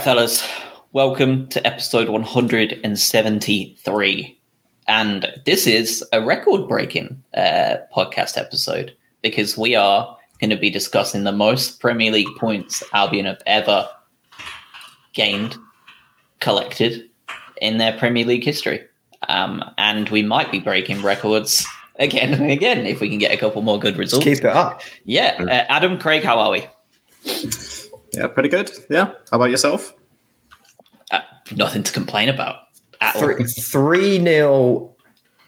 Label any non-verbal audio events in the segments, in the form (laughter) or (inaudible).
right, fellas, welcome to episode 173. And this is a record breaking uh, podcast episode because we are going to be discussing the most Premier League points Albion have ever gained, collected in their Premier League history. Um, and we might be breaking records again and again if we can get a couple more good results. Keep it up. Yeah. Uh, Adam, Craig, how are we? Yeah, pretty good. Yeah. How about yourself? Uh, nothing to complain about. Three, three nil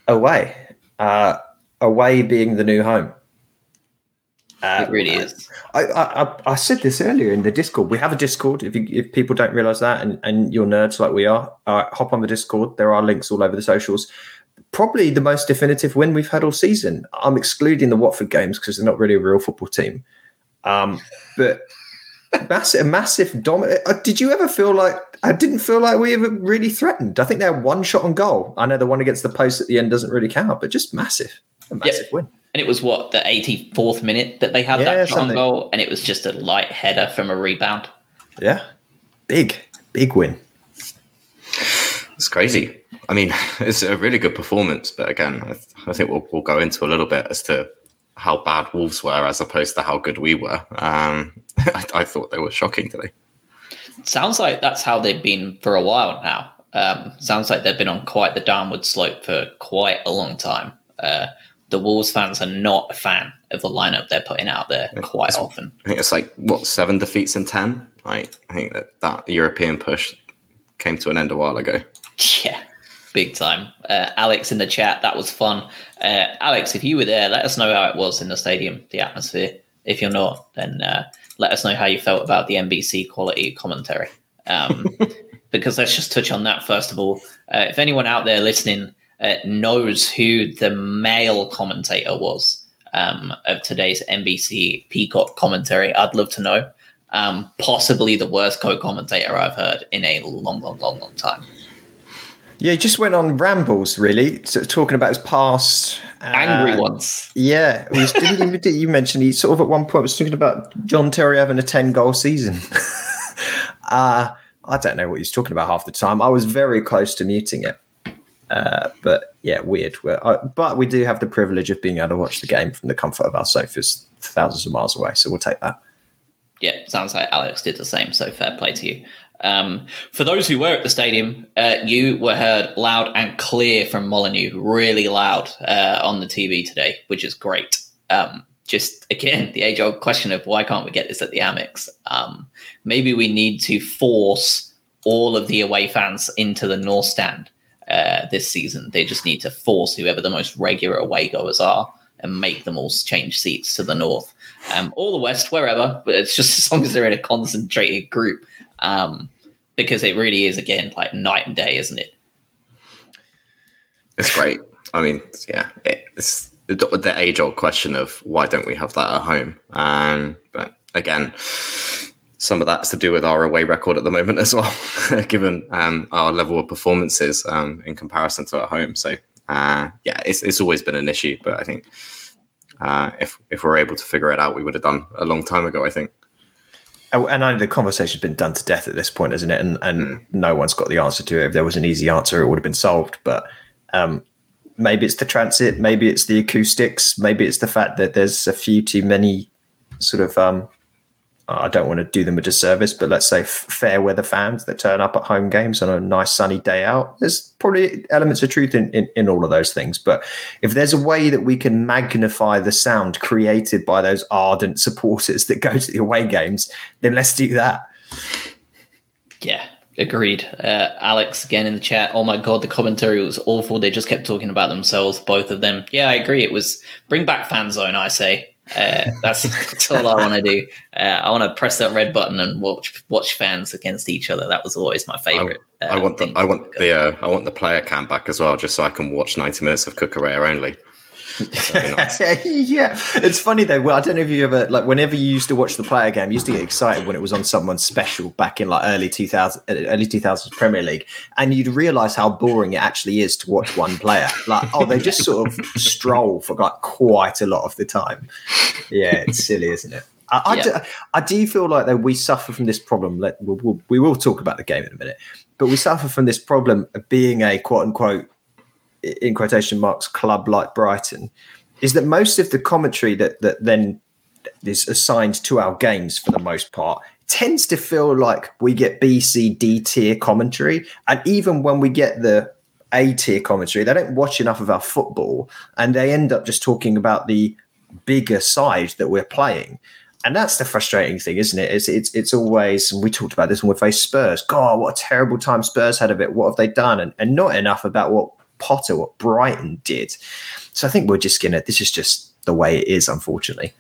away. Uh, away being the new home. Uh, It really is. I, I, I- I said this earlier in the Discord. We have a Discord. If you, if people don't realize that, and, and you're nerds like we are, uh, hop on the Discord. There are links all over the socials. Probably the most definitive win we've had all season. I'm excluding the Watford games because they're not really a real football team. Um, but massive, a massive dominant. Uh, did you ever feel like I didn't feel like we ever really threatened? I think they had one shot on goal. I know the one against the post at the end doesn't really count, but just massive, a massive win. And it was what the 84th minute that they had Yeah, that shot on goal, and it was just a light header from a rebound. Yeah, big, big win. It's crazy. I mean, (laughs) it's a really good performance, but again, I, th- I think we'll, we'll go into a little bit as to how bad Wolves were as opposed to how good we were. Um, (laughs) I, I thought they were shocking today. Sounds like that's how they've been for a while now. Um, sounds like they've been on quite the downward slope for quite a long time. Uh, the Wolves fans are not a fan of the lineup they're putting out there quite often. I think it's like what seven defeats in ten. Like I think that that European push came to an end a while ago. (laughs) Yeah, big time. Uh, Alex in the chat, that was fun. Uh, Alex, if you were there, let us know how it was in the stadium, the atmosphere. If you're not, then uh, let us know how you felt about the NBC quality commentary. Um, (laughs) because let's just touch on that first of all. Uh, if anyone out there listening uh, knows who the male commentator was um, of today's NBC Peacock commentary, I'd love to know. Um, possibly the worst co-commentator I've heard in a long, long, long, long time. Yeah, he just went on rambles, really, sort of talking about his past. angry uh, ones. Yeah, he was, didn't even, you mentioned he sort of at one point was talking about John Terry having a ten goal season. (laughs) uh, I don't know what he's talking about half the time. I was very close to muting it, uh, but yeah, weird. I, but we do have the privilege of being able to watch the game from the comfort of our sofas, thousands of miles away. So we'll take that. Yeah, sounds like Alex did the same. So fair play to you. Um, for those who were at the stadium, uh, you were heard loud and clear from Molineux, really loud uh, on the TV today, which is great. Um, just again, the age old question of why can't we get this at the Amex? Um, maybe we need to force all of the away fans into the North Stand uh, this season. They just need to force whoever the most regular away goers are and make them all change seats to the North um, or the West, wherever. But it's just (laughs) as long as they're in a concentrated group, um, because it really is again like night and day, isn't it? It's great. I mean, yeah, it's the, age old question of why don't we have that at home? Um, but again, some of that's to do with our away record at the moment as well, (laughs) given um, our level of performances um, in comparison to at home. So uh, yeah, it's it's always been an issue, but I think uh, if if we're able to figure it out, we would have done a long time ago. I think. Oh, And I know the conversation's been done to death at this point, isn't it? And and no one's got the answer to it. If there was an easy answer, it would have been solved. But um, maybe it's the transit, maybe it's the acoustics, maybe it's the fact that there's a few too many sort of. Um, I don't want to do them a disservice, but let's say fair weather fans that turn up at home games on a nice sunny day out. There's probably elements of truth in, in, in all of those things. But if there's a way that we can magnify the sound created by those ardent supporters that go to the away games, then let's do that. Yeah, agreed. Uh, Alex again in the chat. Oh my god, the commentary was awful. They just kept talking about themselves, both of them. Yeah, I agree. It was bring back fan zone. I say. Uh, that's, that's all I want to do. Uh, I want to press that red button and watch watch fans against each other. That was always my favorite. uh, I want the I want the uh, I want the player cam back as well, just so I can watch ninety minutes of Cucurella only. That'd be nice. yeah, it's funny though. Well, I don't know if you ever like whenever you used to watch the player game, you used to get excited when it was on someone special back in like early two thousand, early two thousands Premier League, and you'd realize how boring it actually is to watch one player. Like, oh, they just sort of stroll for like quite a lot of the time. Yeah, it's silly, isn't it? I, I, Yeah. do, I do feel like that we suffer from this problem. Let, we'll, we'll, we will talk about the game in a minute, but we suffer from this problem of being a quote unquote, in quotation marks, club like Brighton. Is that most of the commentary that, that then is assigned to our games for the most part tends to feel like we get B, C, D tier commentary. And even when we get the A tier commentary, they don't watch enough of our football and they end up just talking about the bigger side that we're playing. And that's the frustrating thing, isn't it? It's it's it's always and we talked about this when we faced Spurs. God, what a terrible time Spurs had of it. What have they done? And and not enough about what Potter, what Brighton did. So I think we're just gonna this is just the way it is, unfortunately.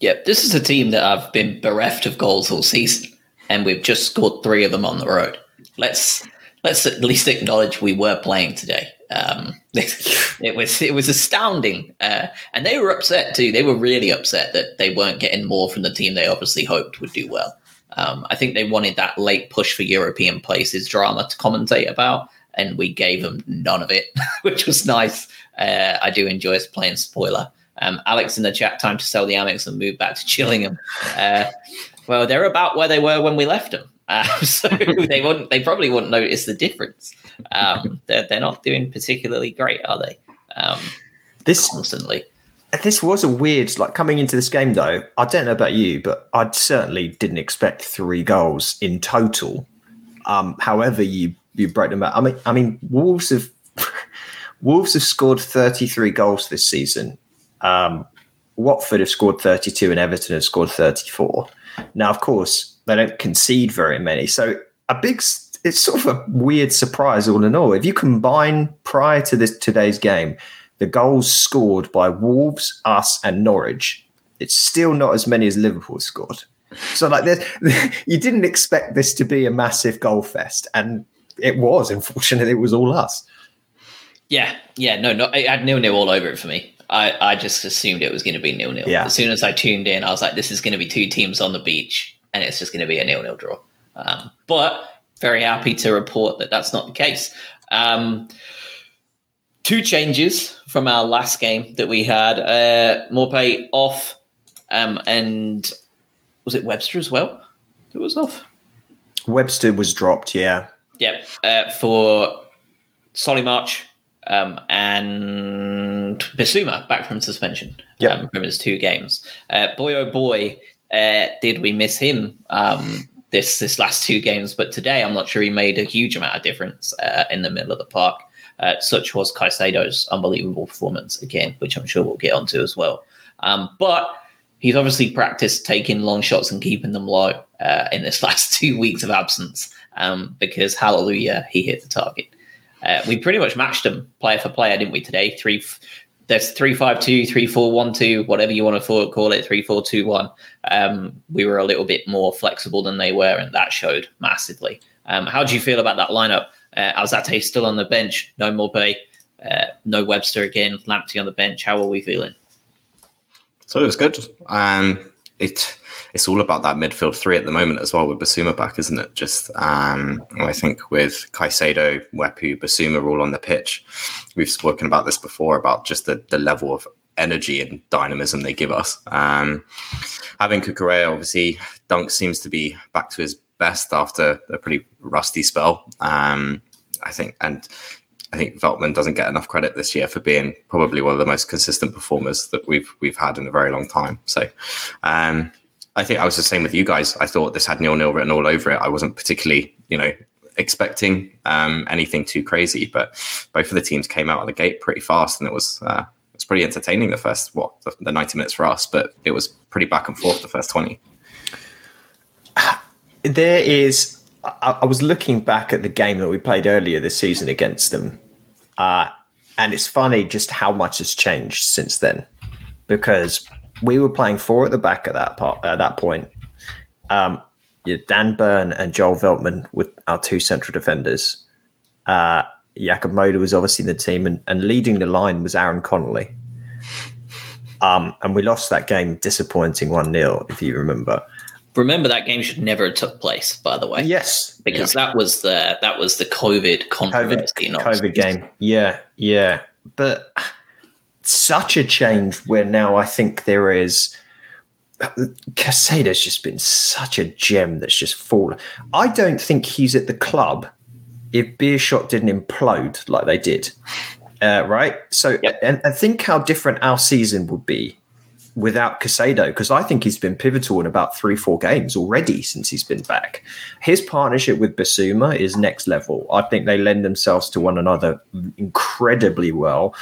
Yeah, this is a team that I've been bereft of goals all season, and we've just scored three of them on the road. Let's let's at least acknowledge we were playing today. Um, (laughs) it was it was astounding, uh, and they were upset too. They were really upset that they weren't getting more from the team they obviously hoped would do well. Um, I think they wanted that late push for European places drama to commentate about, and we gave them none of it, (laughs) which was nice. Uh, I do enjoy us playing spoiler. Um, Alex in the chat, time to sell the Amex and move back to Gillingham. Uh, well, they're about where they were when we left them, uh, (laughs) so they wouldn't. They probably wouldn't notice the difference. Um, they're they're not doing particularly great, are they? Um, This constantly. this was a weird like coming into this game though. I don't know about you, but I certainly didn't expect three goals in total. Um, however, you you broke them out. I mean, I mean, Wolves have (laughs) Wolves have scored thirty three goals this season. Um, Watford have scored thirty two, and Everton have scored thirty four. Now, of course, they don't concede very many, so a big. It's sort of a weird surprise, all in all. If you combine prior to this today's game, the goals scored by Wolves, us, and Norwich, it's still not as many as Liverpool scored. So, like, there's, (laughs) you didn't expect this to be a massive goal fest, and it was. Unfortunately, it was all us. Yeah, yeah, no, no, it had nil nil all over it for me. I, I just assumed it was going to be nil nil. Yeah. As soon as I tuned in, I was like, this is going to be two teams on the beach, and it's just going to be a nil nil draw. Um, but very happy to report that that's not the case. Um, two changes from our last game that we had. Uh, Maupay off, um, and was it Webster as well? It was off. Webster was dropped, yeah. Yeah, uh, for Solly March um, and Bissouma back from suspension Yep. um, from his two games. Uh, boy, oh boy, uh, did we miss him um, this this last two games? But today, I'm not sure he made a huge amount of difference uh, in the middle of the park. Uh, such was Caicedo's unbelievable performance again, which I'm sure we'll get onto as well. Um, but he's obviously practiced taking long shots and keeping them low uh, in this (laughs) last two weeks of absence um, because hallelujah, he hit the target. Uh, we pretty much matched him player for player, didn't we? Today, three. There's three five two, three four one two, whatever you want to call it, three four two one. Um, we were a little bit more flexible than they were, and that showed massively. Um, how do you feel about that lineup? Uh, Alzate still on the bench, no Maupay, uh, no Webster again, Lamptey on the bench. How are we feeling? So it was good. Um, it it's all about that midfield three at the moment as well with Bissouma back, isn't it? Just um, I think with Caicedo, Mwepu, Bissouma all on the pitch. We've spoken about this before about just the, the level of energy and dynamism they give us. Um, having Cucurella, obviously, Dunk seems to be back to his best after a pretty rusty spell. Um, I think, and I think Veltman doesn't get enough credit this year for being probably one of the most consistent performers that we've we've had in a very long time. So, um, I think I was the same with you guys. I thought this had nil nil written all over it. I wasn't particularly, you know, expecting um, anything too crazy, but both of the teams came out of the gate pretty fast, and it was uh, it was pretty entertaining the first what the, the ninety minutes for us, but it was pretty back and forth the first twenty. There is. I, I was looking back at the game that we played earlier this season against them, uh, and it's funny just how much has changed since then. Because we were playing four at the back at that part at that point. Um, yeah, Dan Burn and Joel Veltman were our two central defenders. Uh, Jakub Moder was obviously in the team, and, and leading the line was Aaron Connolly. Um, and we lost that game disappointing 1 0, if you remember. Remember that game should never have took place, by the way. Yes. because that was the that was the COVID COVID, controversy. not- COVID game. Yeah, yeah. But such a change where now I think there is Caicedo's just been such a gem that's just fallen. I don't think he's at the club if Beerschot didn't implode like they did. Uh, right? So, yep. and, and think how different our season would be without Caicedo, because I think he's been pivotal in about three, four games already since he's been back. His partnership with Bissouma is next level. I think they lend themselves to one another incredibly well.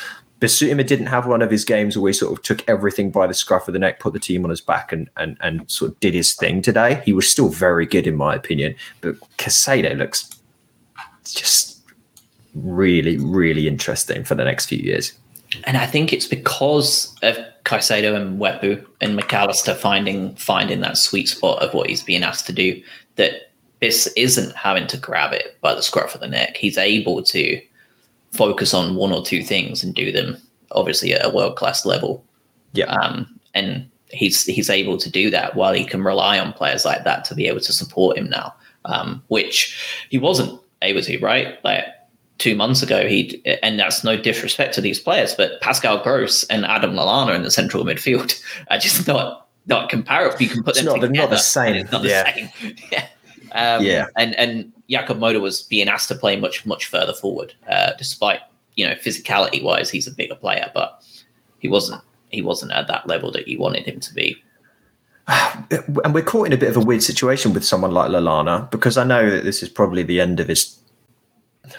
Bissouma didn't have one of his games where he sort of took everything by the scruff of the neck, put the team on his back, and and and sort of did his thing today. He was still very good in my opinion, but Caicedo looks just really, really interesting for the next few years. And I think it's because of Caicedo and Mwepu and McAllister finding finding that sweet spot of what he's being asked to do that this isn't having to grab it by the scruff of the neck. He's able to focus on one or two things and do them obviously at a world class level. Yeah. Um, and he's he's able to do that while he can rely on players like that to be able to support him now, um, which he wasn't able to, right? Like two months ago, he and that's no disrespect to these players, but Pascal Gross and Adam Lallana in the central midfield (laughs) are just not not comparable. You can put it's them not, together. Not the same. Not the yeah. same. (laughs) yeah. Um, yeah. And and Jakub Moder was being asked to play much much further forward, uh, despite you know physicality wise, he's a bigger player, but he wasn't he wasn't at that level that you wanted him to be. (sighs) And we're caught in a bit of a weird situation with someone like Lallana because I know that this is probably the end of his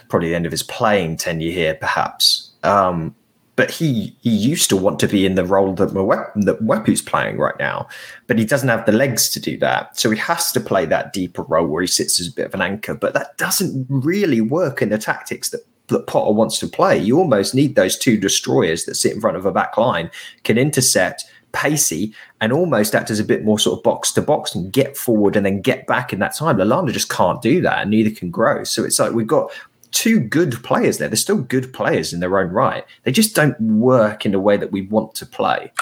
probably the end of his playing tenure here, perhaps. Um, but he he used to want to be in the role that Mwe- that Mwepu's playing right now, but he doesn't have the legs to do that. So he has to play that deeper role where he sits as a bit of an anchor. But that doesn't really work in the tactics that that Potter wants to play. You almost need those two destroyers that sit in front of a back line, can intercept, pacey, and almost act as a bit more sort of box to box and get forward and then get back in that time. Lallana just can't do that, and neither can Gross. So it's like we've got two good players there. They're still good players in their own right. They just don't work in the way that we want to play.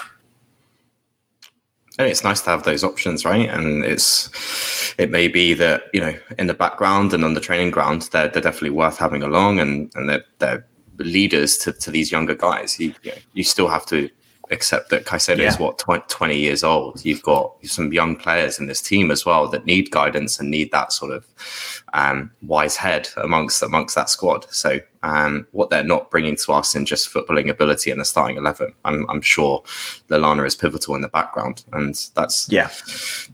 And it's nice to have those options, right? And it's it may be that you know in the background and on the training ground they're they're definitely worth having along, and and they're they're leaders to, to these younger guys. You you, know, you still have to accept that Caicedo yeah. is what 20, 20, years old. You've got some young players in this team as well that need guidance and need that sort of um, wise head amongst amongst that squad. So um, what they're not bringing to us in just footballing ability in the starting eleven, I'm, I'm sure Lallana is pivotal in the background, and that's yeah,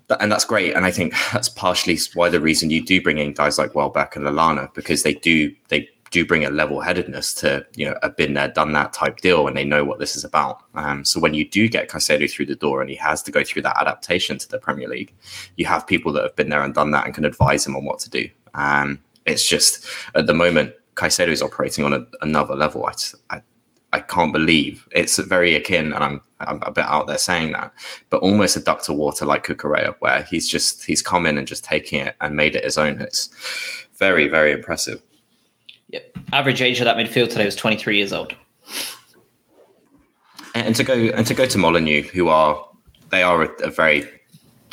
that, and that's great. And I think that's partially why the reason you do bring in guys like Welbeck and Lallana because they do they do bring a level headedness to you know a been there, done that type deal, and they know what this is about. Um, so when you do get Caicedo through the door and he has to go through that adaptation to the Premier League, you have people that have been there and done that and can advise him on what to do. Um, it's just at the moment Caicedo is operating on a, another level. I, I I can't believe it's very akin, and I'm I'm a bit out there saying that, but almost a duck to water like Cucurella, where he's just he's come in and just taking it and made it his own. It's very very impressive. Yep. Average age of that midfield today was 23 years old. And to go and to go to Molineux, who are they are a, a, very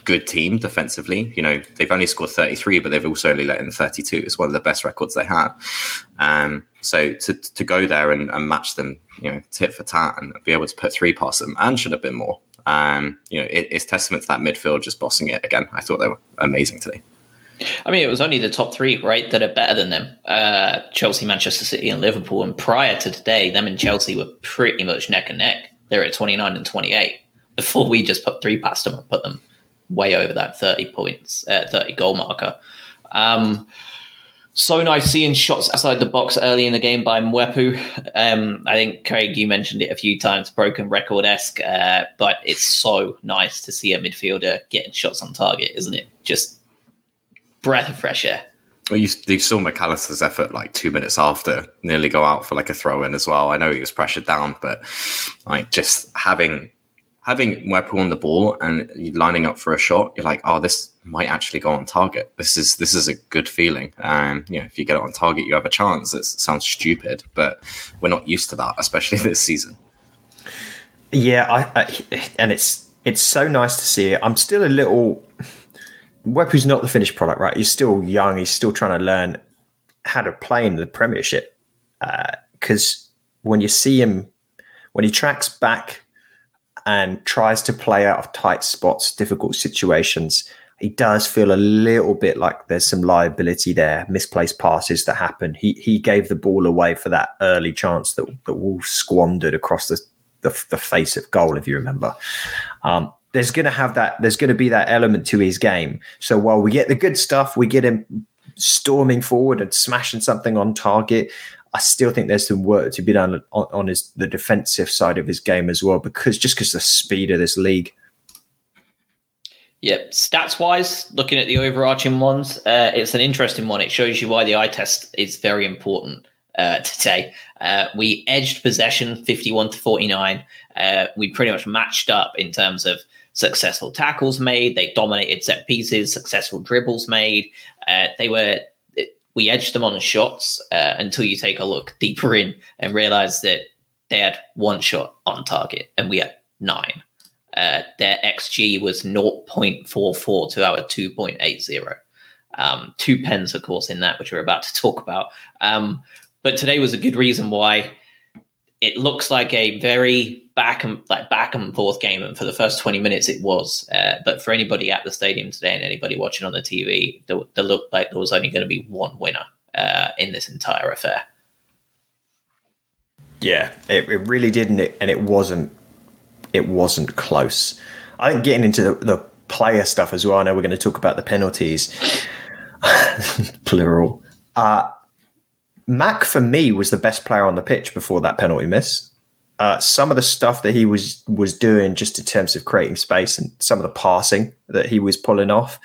good team defensively. You know, they've only scored 33, but they've also only let in 32. It's one of the best records they have. Um, so to to go there and, and, match them, you know, tit for tat and be able to put three past them and should have been more. Um, you know, it, it's testament to that midfield just bossing it again. I thought they were amazing today. I mean, it was only the top three, right, that are better than them uh, Chelsea, Manchester City, and Liverpool. And prior to today, them and Chelsea were pretty much neck and neck. They're at 29 and 28 before we just put three past them and put them way over that 30 points, uh, 30 goal marker. Um, so nice seeing shots outside the box early in the game by Mwepu. Um, I think, Craig, you mentioned it a few times, broken record esque, uh, but it's so nice to see a midfielder getting shots on target, isn't it? Just breath of fresh air. Well, you, you saw McAllister's effort like two minutes after nearly go out for like a throw in as well. I know he was pressured down, but like just having having Mwepu on the ball and lining up for a shot, you're like, oh, this might actually go on target. This is this is a good feeling. And um, you know, if you get it on target, you have a chance. It sounds stupid, but we're not used to that, especially (laughs) this season. Yeah, I, I and it's it's so nice to see it. I'm still a little Mwepu's not the finished product, right? He's still young. He's still trying to learn how to play in the Premiership. Because uh, when you see him, when he tracks back and tries to play out of tight spots, difficult situations, he does feel a little bit like there's some liability there, misplaced passes that happen. He he gave the ball away for that early chance that that Wolves squandered across the the, the face of goal, if you remember. Um, there's going to have that. There's going to be that element to his game. So while we get the good stuff, we get him storming forward and smashing something on target. I still think there's some work to be done on, on his the defensive side of his game as well, because just because the speed of this league. Yeah, stats wise, looking at the overarching ones, uh, it's an interesting one. It shows you why the eye test is very important uh, today. Uh, we edged possession 51 to 49. Uh, we pretty much matched up in terms of successful tackles made. They dominated set pieces, successful dribbles made. Uh, they were we edged them on shots uh, until you take a look deeper in and realize that they had one shot on target and we had nine. Uh, their XG was 0.44 to our 2.80. Um, two pens, of course, in that, which we're about to (laughs) talk about. Um, but today was a good reason why it looks like a very back and like back and forth game, and for the first 20 minutes it was. Uh, but for anybody at the stadium today and anybody watching on the TV, there, looked like there was only going to be one winner uh, in this entire affair. Yeah, it, it really didn't, and it wasn't it wasn't close. I think getting into the, the player stuff as well. I know we're going to talk about the penalties, (laughs) plural. Uh, Mac for me was the best player on the pitch before that penalty miss. Uh, some of the stuff that he was was doing, just in terms of creating space and some of the passing that he was pulling off,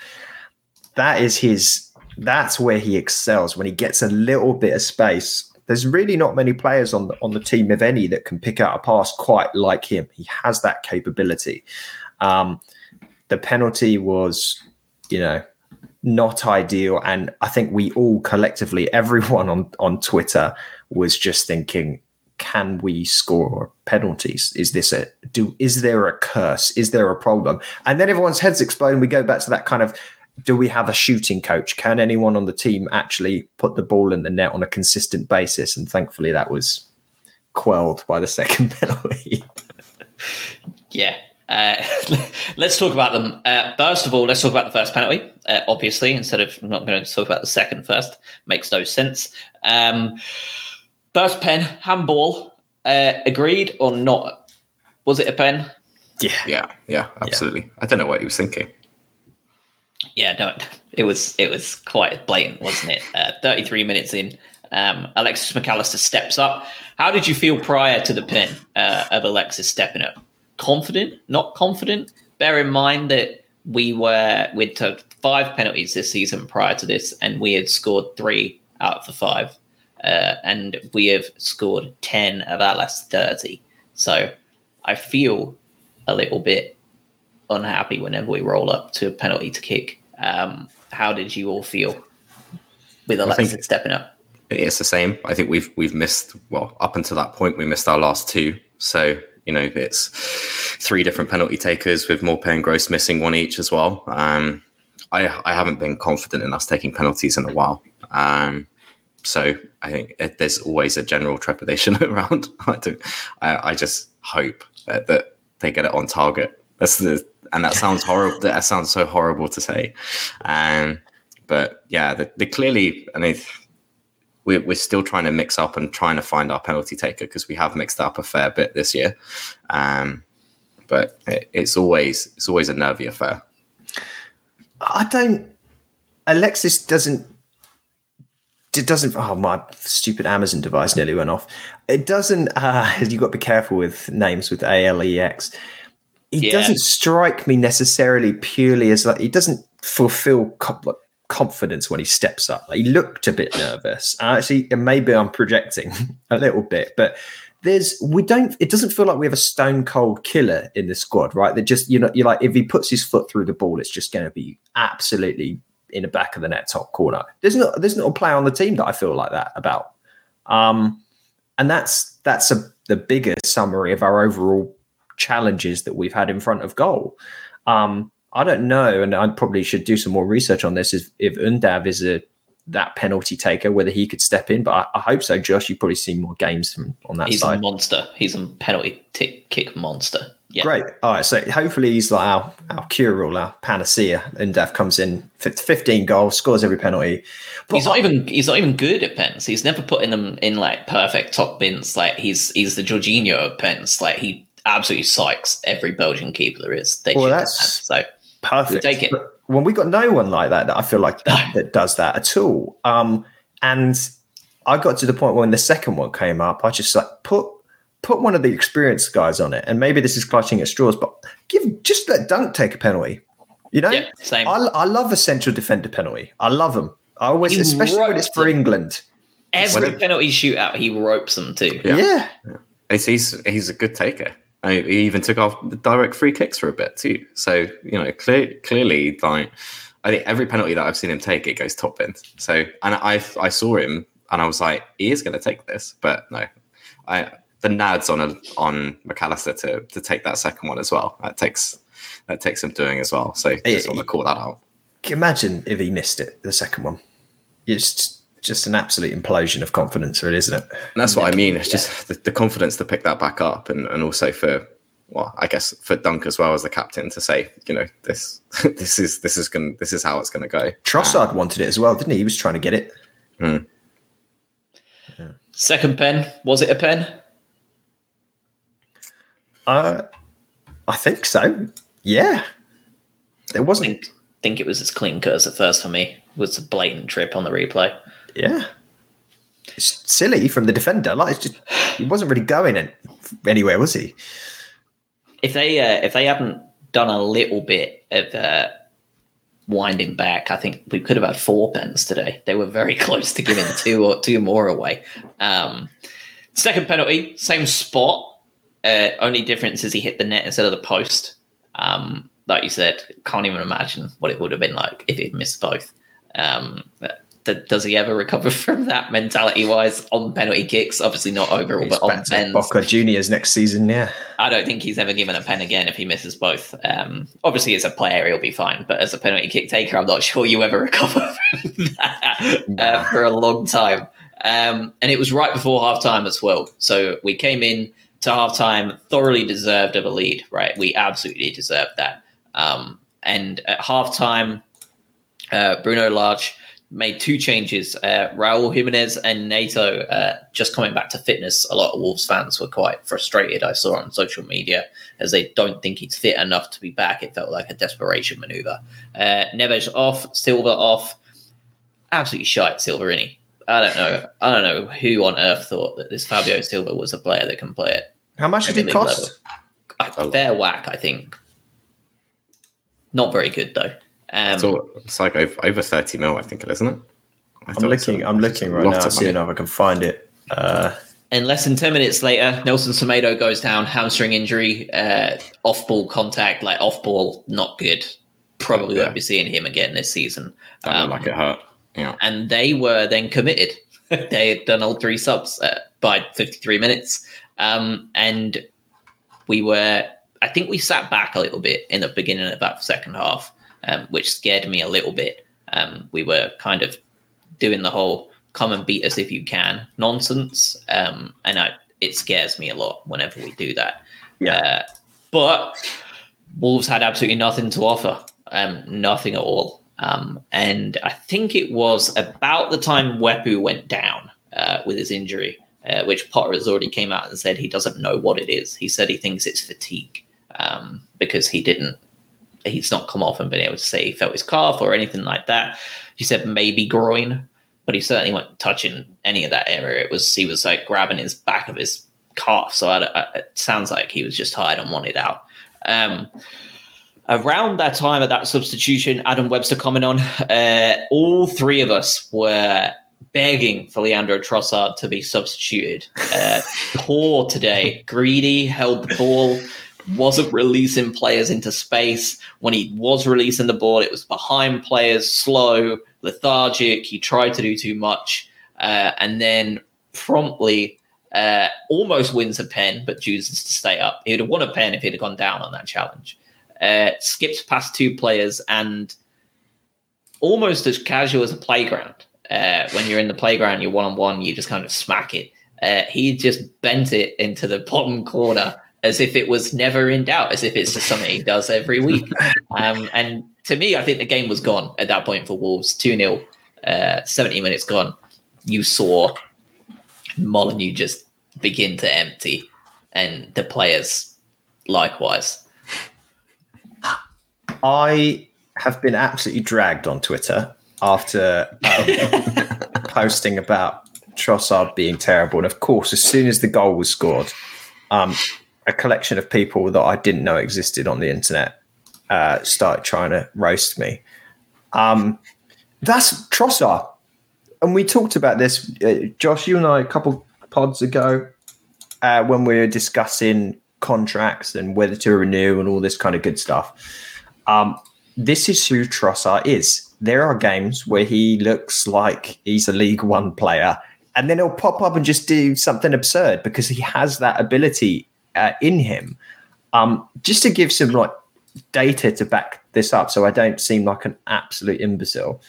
that is his. That's where he excels when he gets a little bit of space there's really not many players on the, on the team, if any, that can pick out a pass quite like him. He has that capability. Um, the penalty was, you know, not ideal, and I think we all collectively, everyone on on Twitter, was just thinking, can we score penalties? Is this a do? Is there a curse? Is there a problem? And then everyone's heads explode, and we go back to that kind of do we have a shooting coach? Can anyone on the team actually put the ball in the net on a consistent basis? And thankfully, that was quelled by the (laughs) second penalty. yeah. Uh, (laughs) let's talk about them. Uh, first of all, let's talk about the first penalty. Uh, obviously, instead of I'm not going to talk about the second first, makes no sense. Um, first pen, handball. Uh, agreed or not? Was it a pen? Yeah, yeah, yeah, absolutely. Yeah. I don't know what he was thinking. Yeah, no, it was it was quite blatant, wasn't it? Uh, Thirty three minutes in, um, Alexis McAllister steps up. How did you feel prior to the pin uh, of Alexis stepping up? Confident? Not confident? Bear in mind that we were we took five penalties this season prior to this, and we had scored three out of the five, uh, and we have scored ten of our last thirty. So I feel a little bit unhappy whenever we roll up to a penalty to kick. Um, how did you all feel with Alexis stepping up? It's the same. I think we've we've missed well up until that point we missed our last two. So you know it's three different penalty takers with Maupay and Gross missing one each as well. Um, I I haven't been confident in us taking penalties in a while. Um, so I think it, there's always a general trepidation (laughs) around. I, do, I, I just hope that, that they get it on target. That's the and that sounds horrible. That sounds so horrible to say. Um, but yeah, they, they clearly, I mean, we're, we're still trying to mix up and trying to find our penalty taker because we have mixed up a fair bit this year. Um, but it, it's always it's always a nervy affair. I don't. Alexis doesn't. It doesn't. Oh, my stupid Amazon device nearly went off. It doesn't. Uh, (laughs) you got to be careful with names with A L E X he yeah. doesn't strike me necessarily purely as like he doesn't fulfill confidence when he steps up. Like, he looked a bit nervous. Uh, actually, maybe I'm projecting (laughs) a little bit, but there's we don't. It doesn't feel like we have a stone cold killer in the squad, right? That just you know you're like if he puts his foot through the ball, it's just going to be absolutely in the back of the net, top corner. There's not there's not a player on the team that I feel like that about. Um, and that's that's a the bigger summary of our overall challenges that we've had in front of goal. Um, I don't know, and I probably should do some more research on this. If, if Undav is a that penalty taker, whether he could step in, but I, I hope so. Josh, you've probably seen more games from on that He's side. a monster. He's a penalty kick monster. Yeah. Great. All right. So hopefully he's like our, our cure all, our panacea. Undav comes in, 15 goals, scores every penalty. But He's not even he's not even good at pens. He's never putting them in like perfect top bins. Like he's he's the Jorginho of pens. Like he absolutely psychs every Belgian keeper there is. They Well, that's- have. so perfect. We'll take it. But when we got no one like that, that I feel like that, that does that at all. Um, and I got to the point when the second one came up, I just like put put one of the experienced guys on it, and maybe this is clutching at straws, but give just let Dunk take a penalty. You know, yeah, same. I, I love a central defender penalty. I love them. I always, He especially when it's for them. England. Every when- penalty shootout, he ropes them too. Yeah. Yeah, He's, he's he's a good taker. I mean, he even took off the direct free kicks for a bit too. So you know, clear, clearly, like I think every penalty that I've seen him take, it goes top end. So and I I saw him and I was like, he is going to take this, but no, I the nads on a, on McAllister to to take that second one as well. That takes that takes him doing as well. So just want to call that out. imagine if he missed it, the second one. It's just an absolute implosion of confidence, really, isn't it? And that's what I mean. It's just the, the confidence to pick that back up, and, and also for, well, I guess for Dunk as well as the captain to say, you know, this (laughs) this is this is going this is how it's going to go. Trossard um, wanted it as well, didn't he? He was trying to get it. Hmm. Second pen, was it a pen? Uh, I think so. Yeah. There wasn't. think think it was as clean cut as at first for me. Was a blatant trip on the replay. Yeah. It's silly from the defender. Like, it's just, he wasn't really going in, anywhere, was he? If they uh, if they hadn't done a little bit of uh, winding back, I think we could have had four pens today. They were very (laughs) close to giving two or two more away. Um, second penalty, same spot. Uh, only difference is he hit the net instead of the post. Um, like you said, can't even imagine what it would have been like if he'd missed both. Um, th- does he ever recover (laughs) from that mentality wise on penalty kicks? Obviously not overall, He's but on pens. Boca Juniors next season, yeah. I don't think he's ever given a pen again if he misses both. Um, obviously, as a player, he'll be fine, but as a penalty kick taker, I'm not (laughs) sure you ever recover (laughs) from that uh, for a long time. Um, and it was right before half time as well. So we came in to half time thoroughly deserved of a lead, right? We absolutely deserved that. Um, and at half time, uh, Bruno Lage made two changes. Uh, Raul Jimenez and Neto uh, just coming back to fitness. A lot of Wolves fans were quite frustrated. I saw on social media as they don't think he's fit enough to be back. It felt like a desperation maneuver. Uh, Neves off, Silva off. Absolutely shite, Silverini. I don't know. I don't know who on earth thought that this Fabio Silva was a player that can play it. How much did it cost? level. A fair whack, I think. Not very good though. Um, So it's like over, over thirty mil, I think it is, isn't it? I I'm thought it's looking. a- I'm looking right now, of seeing if I can find it. Uh, And less than 10 minutes later, Nelson Semedo goes down, hamstring injury, uh, off ball contact, like off ball, not good. Probably Yeah. won't be seeing him again this season. That Um, like it hurt. Yeah. And they were then committed. (laughs) they had done all three subs uh, by 53 minutes. Um, and we were, I think we sat back a little bit in the beginning of that second half, um, which scared me a little bit. Um, we were kind of doing the whole come and beat us if you can nonsense. Um, and I, it scares me a lot whenever we do that. Yeah. Uh, but Wolves had absolutely nothing to offer, um, nothing at all. Um, and I think it was about the time Mwepu went down uh, with his injury, uh, which Potter has already came out and said he doesn't know what it is. He said he thinks it's fatigue um, because he didn't, he's not come off and been able to say he felt his calf or anything like that. He said maybe groin, but he certainly wasn't touching any of that area. It was he was like grabbing his back of his calf. So I, I, it sounds like he was just tired and wanted out. Um, around that time of that substitution, Adam Webster coming on, uh, all three of us were begging for Leandro Trossard to be substituted. Uh, (laughs) poor today, greedy, held the ball, wasn't releasing players into space. When he was releasing the ball, it was behind players, slow, lethargic. He tried to do too much, uh, and then promptly. Uh, almost wins a pen, but chooses to stay up. He'd have won a pen if he'd have gone down on that challenge uh, skips past two players and almost as casual as a playground. Uh, when you're in the playground, you're one on one, you just kind of smack it. Uh, he just bent it into the (laughs) bottom corner as if it was never in doubt, as if it's just something he does every week. (laughs) Um, and to me, I think the game was gone at that point for Wolves. 2 0, uh, 70 minutes gone. You saw Molineux just begin to empty, and the players likewise. I have been absolutely dragged on Twitter after um, (laughs) posting about Trossard being terrible. And of course, as soon as the goal was scored, um, a collection of people that I didn't know existed on the internet uh, started trying to roast me. Um, that's Trossard. And we talked about this, uh, Josh, you and I, a couple pods ago, uh, when we were discussing contracts and whether to renew and all this kind of good stuff. Um, this is who Trossard is. There are games where he looks like he's a League One player, and then he'll pop up and just do something absurd because he has that ability uh, in him. Um, just to give some like data to back this up, so I don't seem like an absolute imbecile.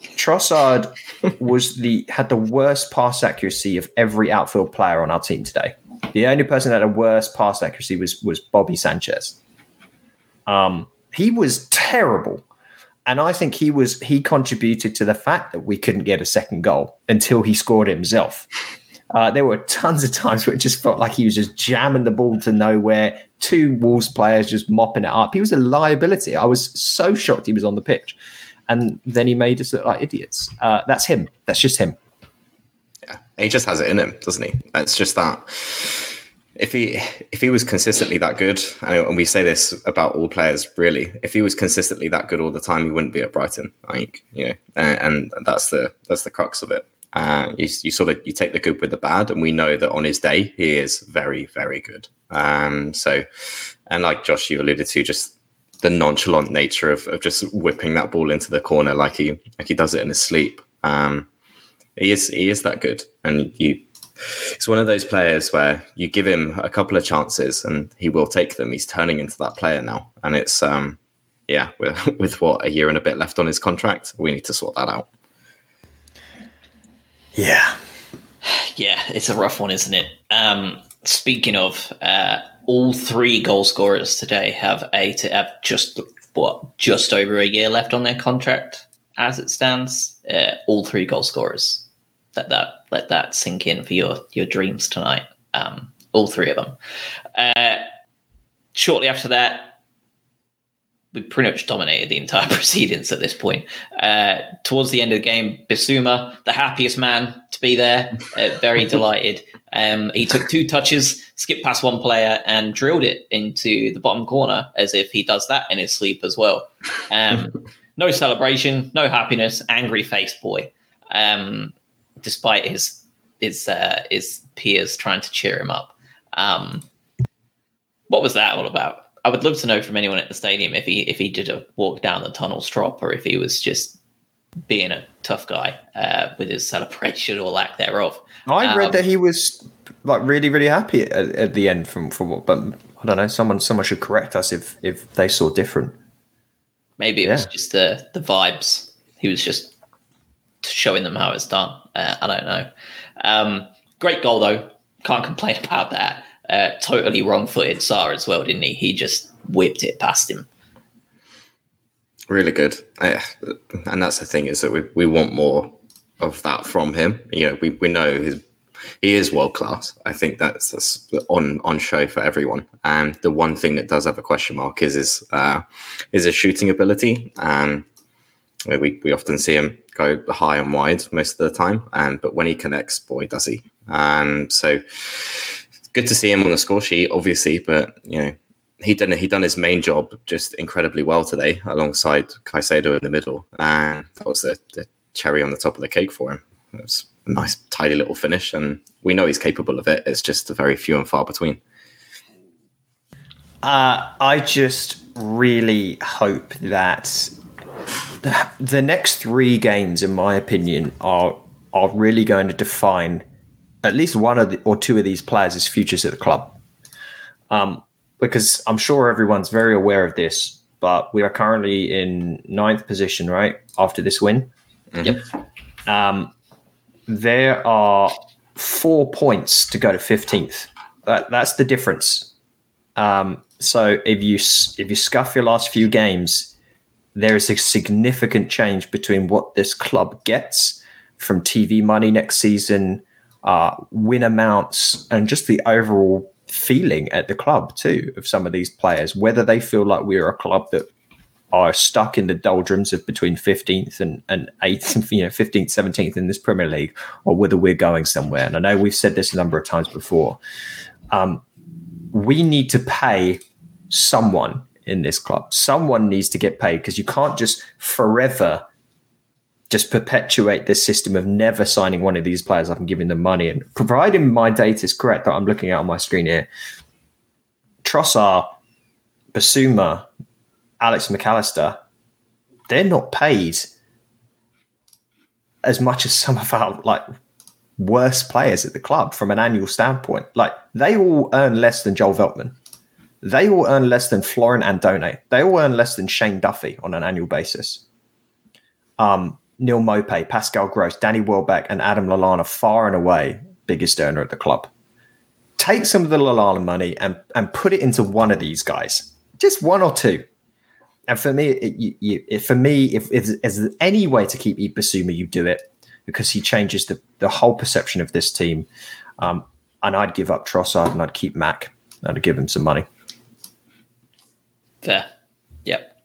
Trossard (laughs) was the had the worst pass accuracy of every outfield player on our team today. The only person that had a worse pass accuracy was was Bobby Sanchez. Um, he was terrible. And I think he was he contributed to the fact that we couldn't get a second goal until he scored himself. Uh, there were tons of times where it just felt like he was just jamming the ball to nowhere. Two Wolves players just mopping it up. He was a liability. I was so shocked he was on the pitch, and then he made us look like idiots. Uh, that's him. That's just him. Yeah, he just has it in him, doesn't he? It's just that if he if he was consistently that good, and we say this about all players, really, if he was consistently that good all the time, he wouldn't be at Brighton. I think you know, and, and that's the that's the crux of it. Uh, you, you, sort of you take the good with the bad, and we know that on his day he is very very good. Um, so, and like Josh, you alluded to, just the nonchalant nature of, of just whipping that ball into the corner like he like he does it in his sleep. Um, he is he is that good, and you He's one of those players where you give him a couple of chances and he will take them. He's turning into that player now, and it's um, yeah, (laughs) with, with what a year and a bit left on his contract, we need to sort that out. Yeah, yeah, it's a rough one, isn't it? Um, speaking of, uh, all three goal scorers today have a to have just what just over a year left on their contract as it stands. Uh, all three goal scorers let that let that sink in for your your dreams tonight. Um, all three of them. Uh, shortly after that, we pretty much dominated the entire (laughs) proceedings at this point. Uh, towards the end of the game, Bissouma, the happiest man to be there, uh, very (laughs) delighted. Um, he took two touches, skipped past one player, and drilled it into the bottom corner as if he does that in his sleep as well. Um, (laughs) no celebration, no happiness, angry face boy. Um, despite his his uh, his peers trying to cheer him up. Um, what was that all about? I would love to know from anyone at the stadium if he if he did a walk down the tunnel strop or if he was just being a tough guy uh, with his celebration or lack thereof. I um, read that he was like really really happy at, at, the end from from what, but I don't know. Someone someone should correct us if if they saw different. Maybe it yeah. was just the the vibes. He was just showing them how it's done. Uh, I don't know. Um, great goal though. Can't complain about that. Uh, totally wrong-footed Sá as well, didn't he? He just whipped it past him. Really good, and that's the thing is that we we want more of that from him. You know, we, we know his he is world class. I think that's, that's on on show for everyone. And the one thing that does have a question mark is his uh, is his shooting ability. And we we often see him go high and wide most of the time. And but when he connects, boy, does he! And so good to see him on the score sheet, obviously. But you know, he done he done his main job just incredibly well today, alongside Caicedo in the middle, and that was the, the cherry on the top of the cake for him. It was a nice, tidy little finish, and we know he's capable of it. It's just very few and far between. Uh, I just really hope that the next three games, in my opinion, are are really going to define at least one of the, or two of these players' futures at the club. Um, because I'm sure everyone's very aware of this, but we are currently in ninth position, right? After this win. Mm-hmm. Yep. Um, there are four points to go to 15th. That, that's the difference. Um, so if you if you scuff your last few games, there is a significant change between what this club gets from TV money next season, uh, win amounts, and just the overall feeling at the club too of some of these players. Whether they feel like we're a club that are stuck in the doldrums of between 15th and, and 8th, (laughs) you know, 15th, 17th in this Premier League, or whether we're going somewhere. And I know we've said this a number of times before. Um, we need to pay someone in this club. Someone needs to get paid because you can't just forever just perpetuate this system of never signing one of these players up and giving them money. And providing my data is correct that I'm looking at on my screen here, Trossard, Bissouma, Alex McAllister, they're not paid as much as some of our like worst players at the club from an annual standpoint. Like they all earn less than Joel Veltman. They all earn less than Florent Andone. They all earn less than Shane Duffy on an annual basis. Um, Neal Maupay, Pascal Gross, Danny Welbeck, and Adam Lallana far and away biggest earner at the club. Take some of the Lallana money and and put it into one of these guys, just one or two. And for me, it, you, you, it, for me, if, if, if there's any way to keep Bissouma, you do it because he changes the, the whole perception of this team. Um, and I'd give up Trossard and I'd keep Mac. I'd give him some money. Fair. Yep.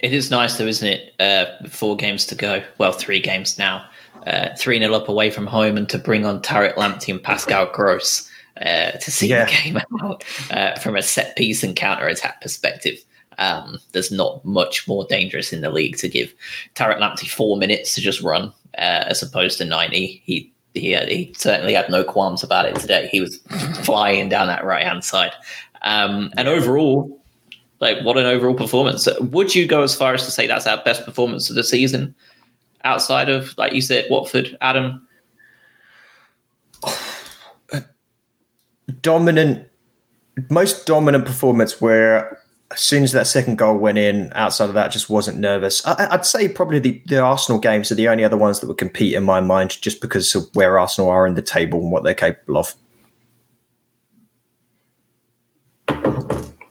It is nice though, isn't it? Uh, four games to go. Well, three games now. Uh, 3 nil up away from home and to bring on Tariq Lamptey and Pascal Gross uh, to see yeah. the game (laughs) out uh, from a set piece and counter attack perspective. Um, there's not much more dangerous in the league to give Tariq Lamptey four minutes to just run uh, as opposed to 90. He he, had, he certainly had no qualms about it today. He was flying down that right hand side. Um, and overall, like what an overall performance. Would you go as far as to say that's our best performance of the season outside of, like you said, Watford, Adam? (sighs) Dominant, most dominant performance where as soon as that second goal went in, outside of that, just wasn't nervous. I, would say probably the, the Arsenal games are the only other ones that would compete in my mind, just because of where Arsenal are in the table and what they're capable of.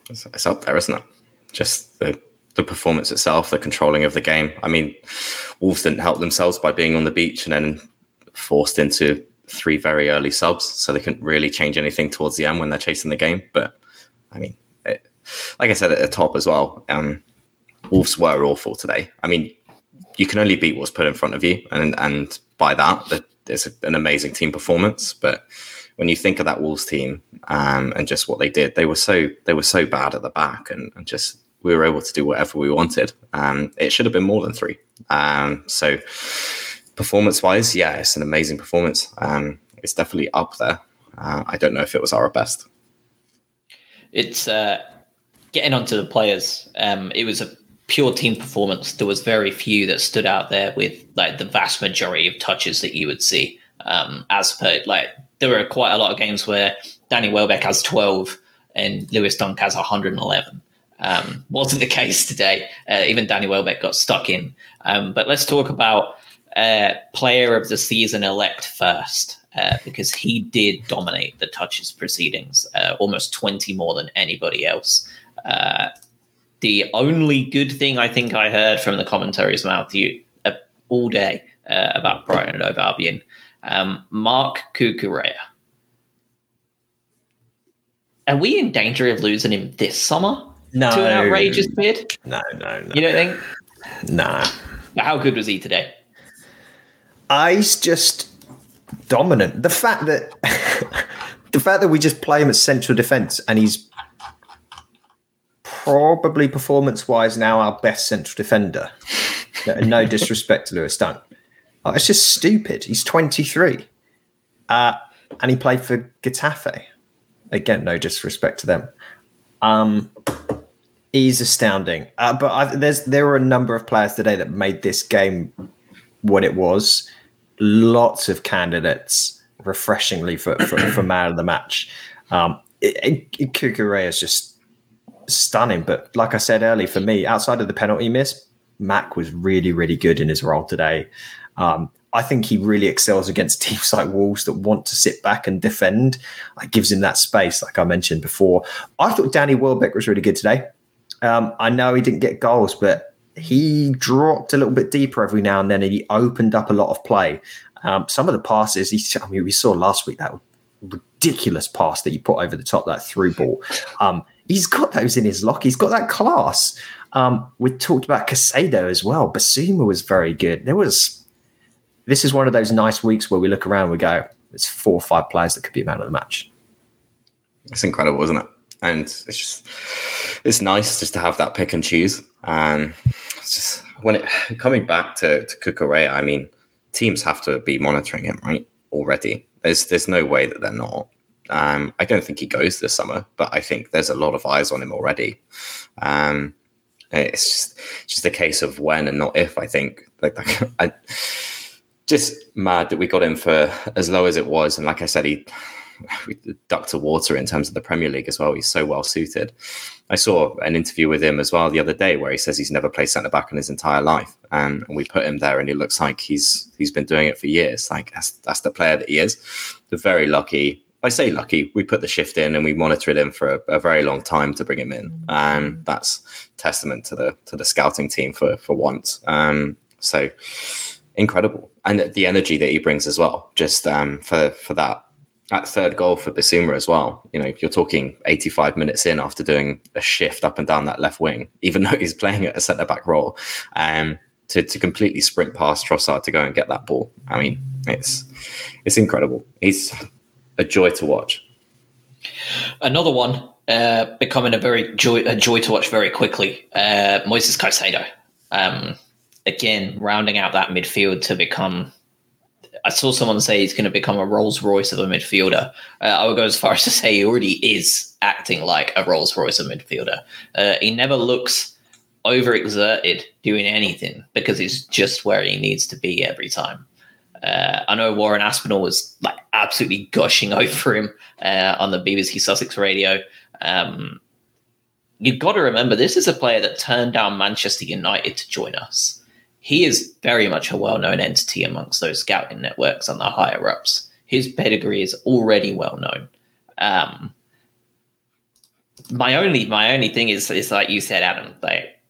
It's up there, isn't it? Just the the performance itself, the controlling of the game. I mean, Wolves didn't help themselves by being on the beach and then forced into three very early subs, so they couldn't really change anything towards the end when they're chasing the game. But I mean, like I said at the top as well, um, Wolves were awful today. I mean, you can only beat what's put in front of you, and and by that, it's an amazing team performance. But when you think of that Wolves team um, and just what they did, they were so they were so bad at the back, and, and just we were able to do whatever we wanted. Um, it should have been more than three. Um, so performance wise, yeah, it's an amazing performance. Um, it's definitely up there. Uh, I don't know if it was our best. It's uh, getting onto the players, um, it was a pure team performance. There was very few that stood out there with like the vast majority of touches that you would see. Um, as per like, there were quite a lot of games where Danny Welbeck has twelve and Lewis Dunk has 111. Um, wasn't the (laughs) case today. Uh, even Danny Welbeck got stuck in. Um, but let's talk about uh, player of the season elect first. Uh, because he did dominate the touches proceedings, uh, almost 20 more than anybody else. Uh, the only good thing I think I heard from the commentaries mouth you uh, all day about Brighton and Albion, um, Marc Cucurella. Are we in danger of losing him this summer? No. To an outrageous bid? No, no, no. You don't think? No. But how good was he today? He's just dominant. The fact that (laughs) the fact that we just play him as central defence and he's probably performance wise now our best central defender. no disrespect to Lewis Dunk. Oh, it's just stupid. He's 23. Uh, and he played for Getafe. Again, no disrespect to them. Um, he's astounding. Uh, but I, there's there were a number of players today that made this game what it was. Lots of candidates, refreshingly for for, for (clears throat) man of the match. Um, it, is just stunning. But like I said earlier, for me, outside of the penalty miss, Mac was really, really good in his role today. Um, I think he really excels against (laughs) teams like Wolves that want to sit back and defend. It gives him that space, like I mentioned before. I thought Danny Welbeck was really good today. Um, I know he didn't get goals, but he dropped a little bit deeper every now and then, and he opened up a lot of play. Um, some of the passes, he, I mean, we saw last week that ridiculous pass that you put over the top, that through ball. Um, he's got those in his lock. He's got that class. Um, we talked about Caicedo as well. Bissouma was very good. There was. This is one of those nice weeks where we look around we go, "There's four or five players that could be a man of the match." It's incredible, isn't it? And it's just it's nice just to have that pick and choose. And it's just when it coming back to to I mean, teams have to be monitoring him right already. There's there's no way that they're not. Um, I don't think he goes this summer, but I think there's a lot of eyes on him already. Um, it's just, just a case of when and not if. I think like, like (laughs) I just mad that we got him for as low as it was, and like I said, he ducked to water in terms of the Premier League as well. He's so well suited. I saw an interview with him as well the other day where he says he's never played centre back in his entire life, um, and we put him there, and he looks like he's he's been doing it for years. Like that's that's the player that he is. They're very lucky I say lucky. We put the shift in and we monitored him for a, a very long time to bring him in, and um, that's testament to the to the scouting team for for once. Um, so incredible, and the energy that he brings as well. Just um, for for that that third goal for Bissouma as well. You know, you're talking 85 minutes in after doing a shift up and down that left wing, (laughs) even though he's playing at a centre back role, um, to to completely sprint past Trossard to go and get that ball. I mean, it's it's incredible. He's a joy to watch. Another one uh, becoming a very joy a joy to watch very quickly. Uh, Moises Caicedo, um, again rounding out that midfield to become. I saw someone say he's going to become a Rolls Royce of a midfielder. Uh, I would go as far (laughs) as to say he already is acting like a Rolls Royce of a midfielder. Uh, he never looks overexerted doing anything because he's just where he needs to be every time. Uh, I know Warren Aspinall was like absolutely gushing (laughs) over him uh, on the BBC Sussex radio. Um, you've got to remember this is a player that turned down Manchester United to join us. He is very much a well-known entity amongst those scouting networks and the higher ups. His pedigree is already well known. Um, my only my only thing is is like you said, Adam. Like,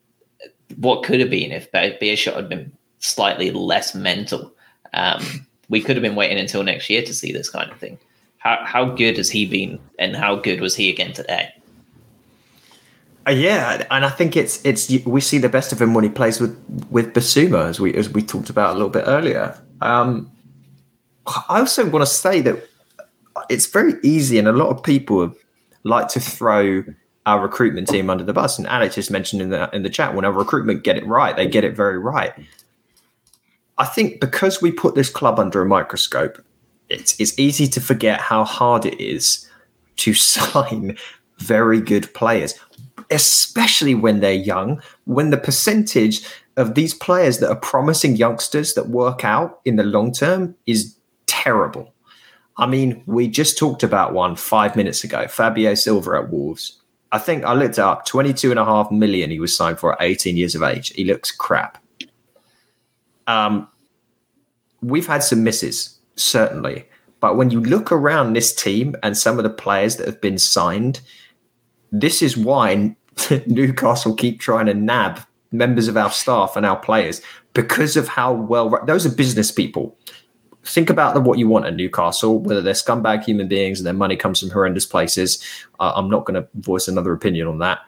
what could have been if Beerschot had been slightly less mental? Um, we could have been waiting until next year to see this kind of thing. How how good has he been, and how good was he again today? Uh, yeah, and I think it's it's we see the best of him when he plays with with Bissouma, as we as we talked about a little bit earlier. Um, I also want to say that it's very easy, and a lot of people like to throw our recruitment team under the bus. And Alex just mentioned in the in the chat, when our recruitment get it right, they get it very right. I think because we put this club under a microscope, it's, it's easy to forget how hard it is to (laughs) sign very good players, especially when they're young, when the percentage of these players that are promising youngsters that work out in the long term is terrible. I mean, we just talked about one five minutes ago, Fabio Silva at Wolves. I think I looked up 22 and a half million he was signed for at 18 years of age. He looks crap. Um, we've had some misses, certainly. But when you look around this team and some of the players that have been signed, this is why (laughs) Newcastle keep trying to nab members of our staff and our players because of how well those are business people. Think about the, what you want at Newcastle, whether they're scumbag human beings and their money comes from horrendous places. Uh, I'm not going to voice another opinion on that,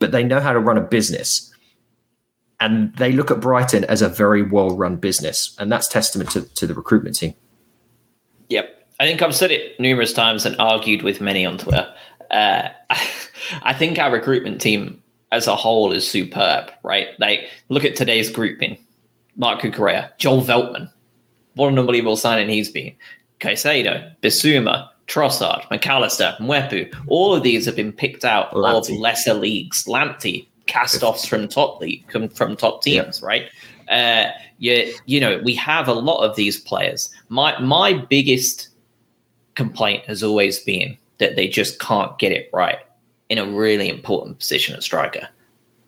but they know how to run a business and they look at Brighton as a very well run business, and that's testament to, to the recruitment team. Yep. I think I've said it numerous times and argued with many on Twitter. Uh, (laughs) I think our recruitment team as a whole is superb, right? Like, look at today's grouping Marc Cucurella, Joel Veltman. What an unbelievable signing he's been. Caicedo, Bissouma, Trossard, McAllister, Mwepu. All of these have been picked out of lesser leagues. Lamptey, cast-offs from top league from top teams, yeah. right? Uh, you, you know, we have a lot of these players. My my biggest complaint has always been that they just can't get it right in a really important position at striker,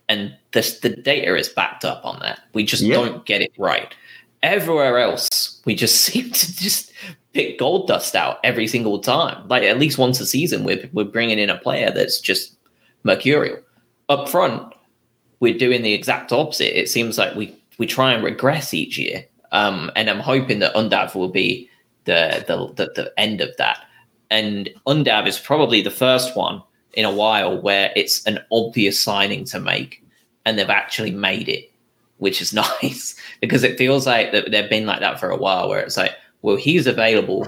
and this, the data is backed up on that. We just yeah. don't get it right. everywhere else, we just (laughs) seem to just pick gold dust out every single time. Like at least once a season, we're we're bringing in a player that's just mercurial. Up front, we're doing the exact opposite. It seems like we we try and regress each year. Um, and I'm hoping that Undav will be the, the the the end of that. And Undav is probably the first one in a while where it's an obvious signing to make, and they've actually made it, which is (laughs) nice because it feels like that they've been like that for a while, where it's like, well, he's available,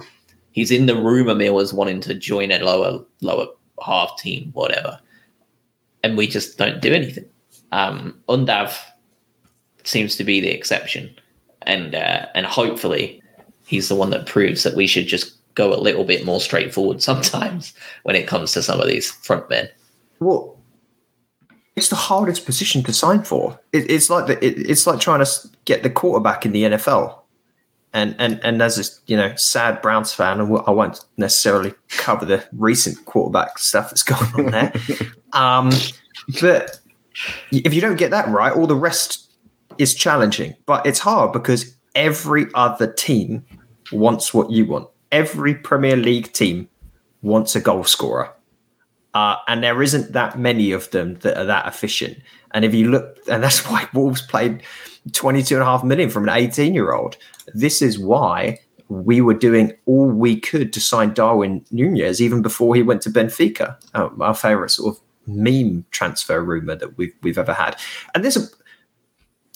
he's in the rumor mill as wanting to join a lower lower half team, whatever, and we just don't do anything. Um, Undav seems to be the exception, and uh, and hopefully he's the one that proves that we should just go a little bit more straightforward sometimes when it comes to some of these front men. Well, it's the hardest position to sign for. It, it's like the, it, it's like trying to get the quarterback in the NFL. And and and as a you know sad Browns fan, and I won't necessarily cover the recent quarterback stuff that's (laughs) going on there. um, but if you don't get that right, all the rest is challenging. But it's hard because every other team wants what you want. Every Premier League team wants a goal scorer. Uh, and there isn't that many of them that are that efficient. And if you look, and that's (laughs) why Wolves played 22 and a half million from an 18 year old. This is why we were doing all we could to sign Darwin Nunez even before he went to Benfica, uh, our favorite sort of meme transfer rumor that we've, we've ever had. And there's a,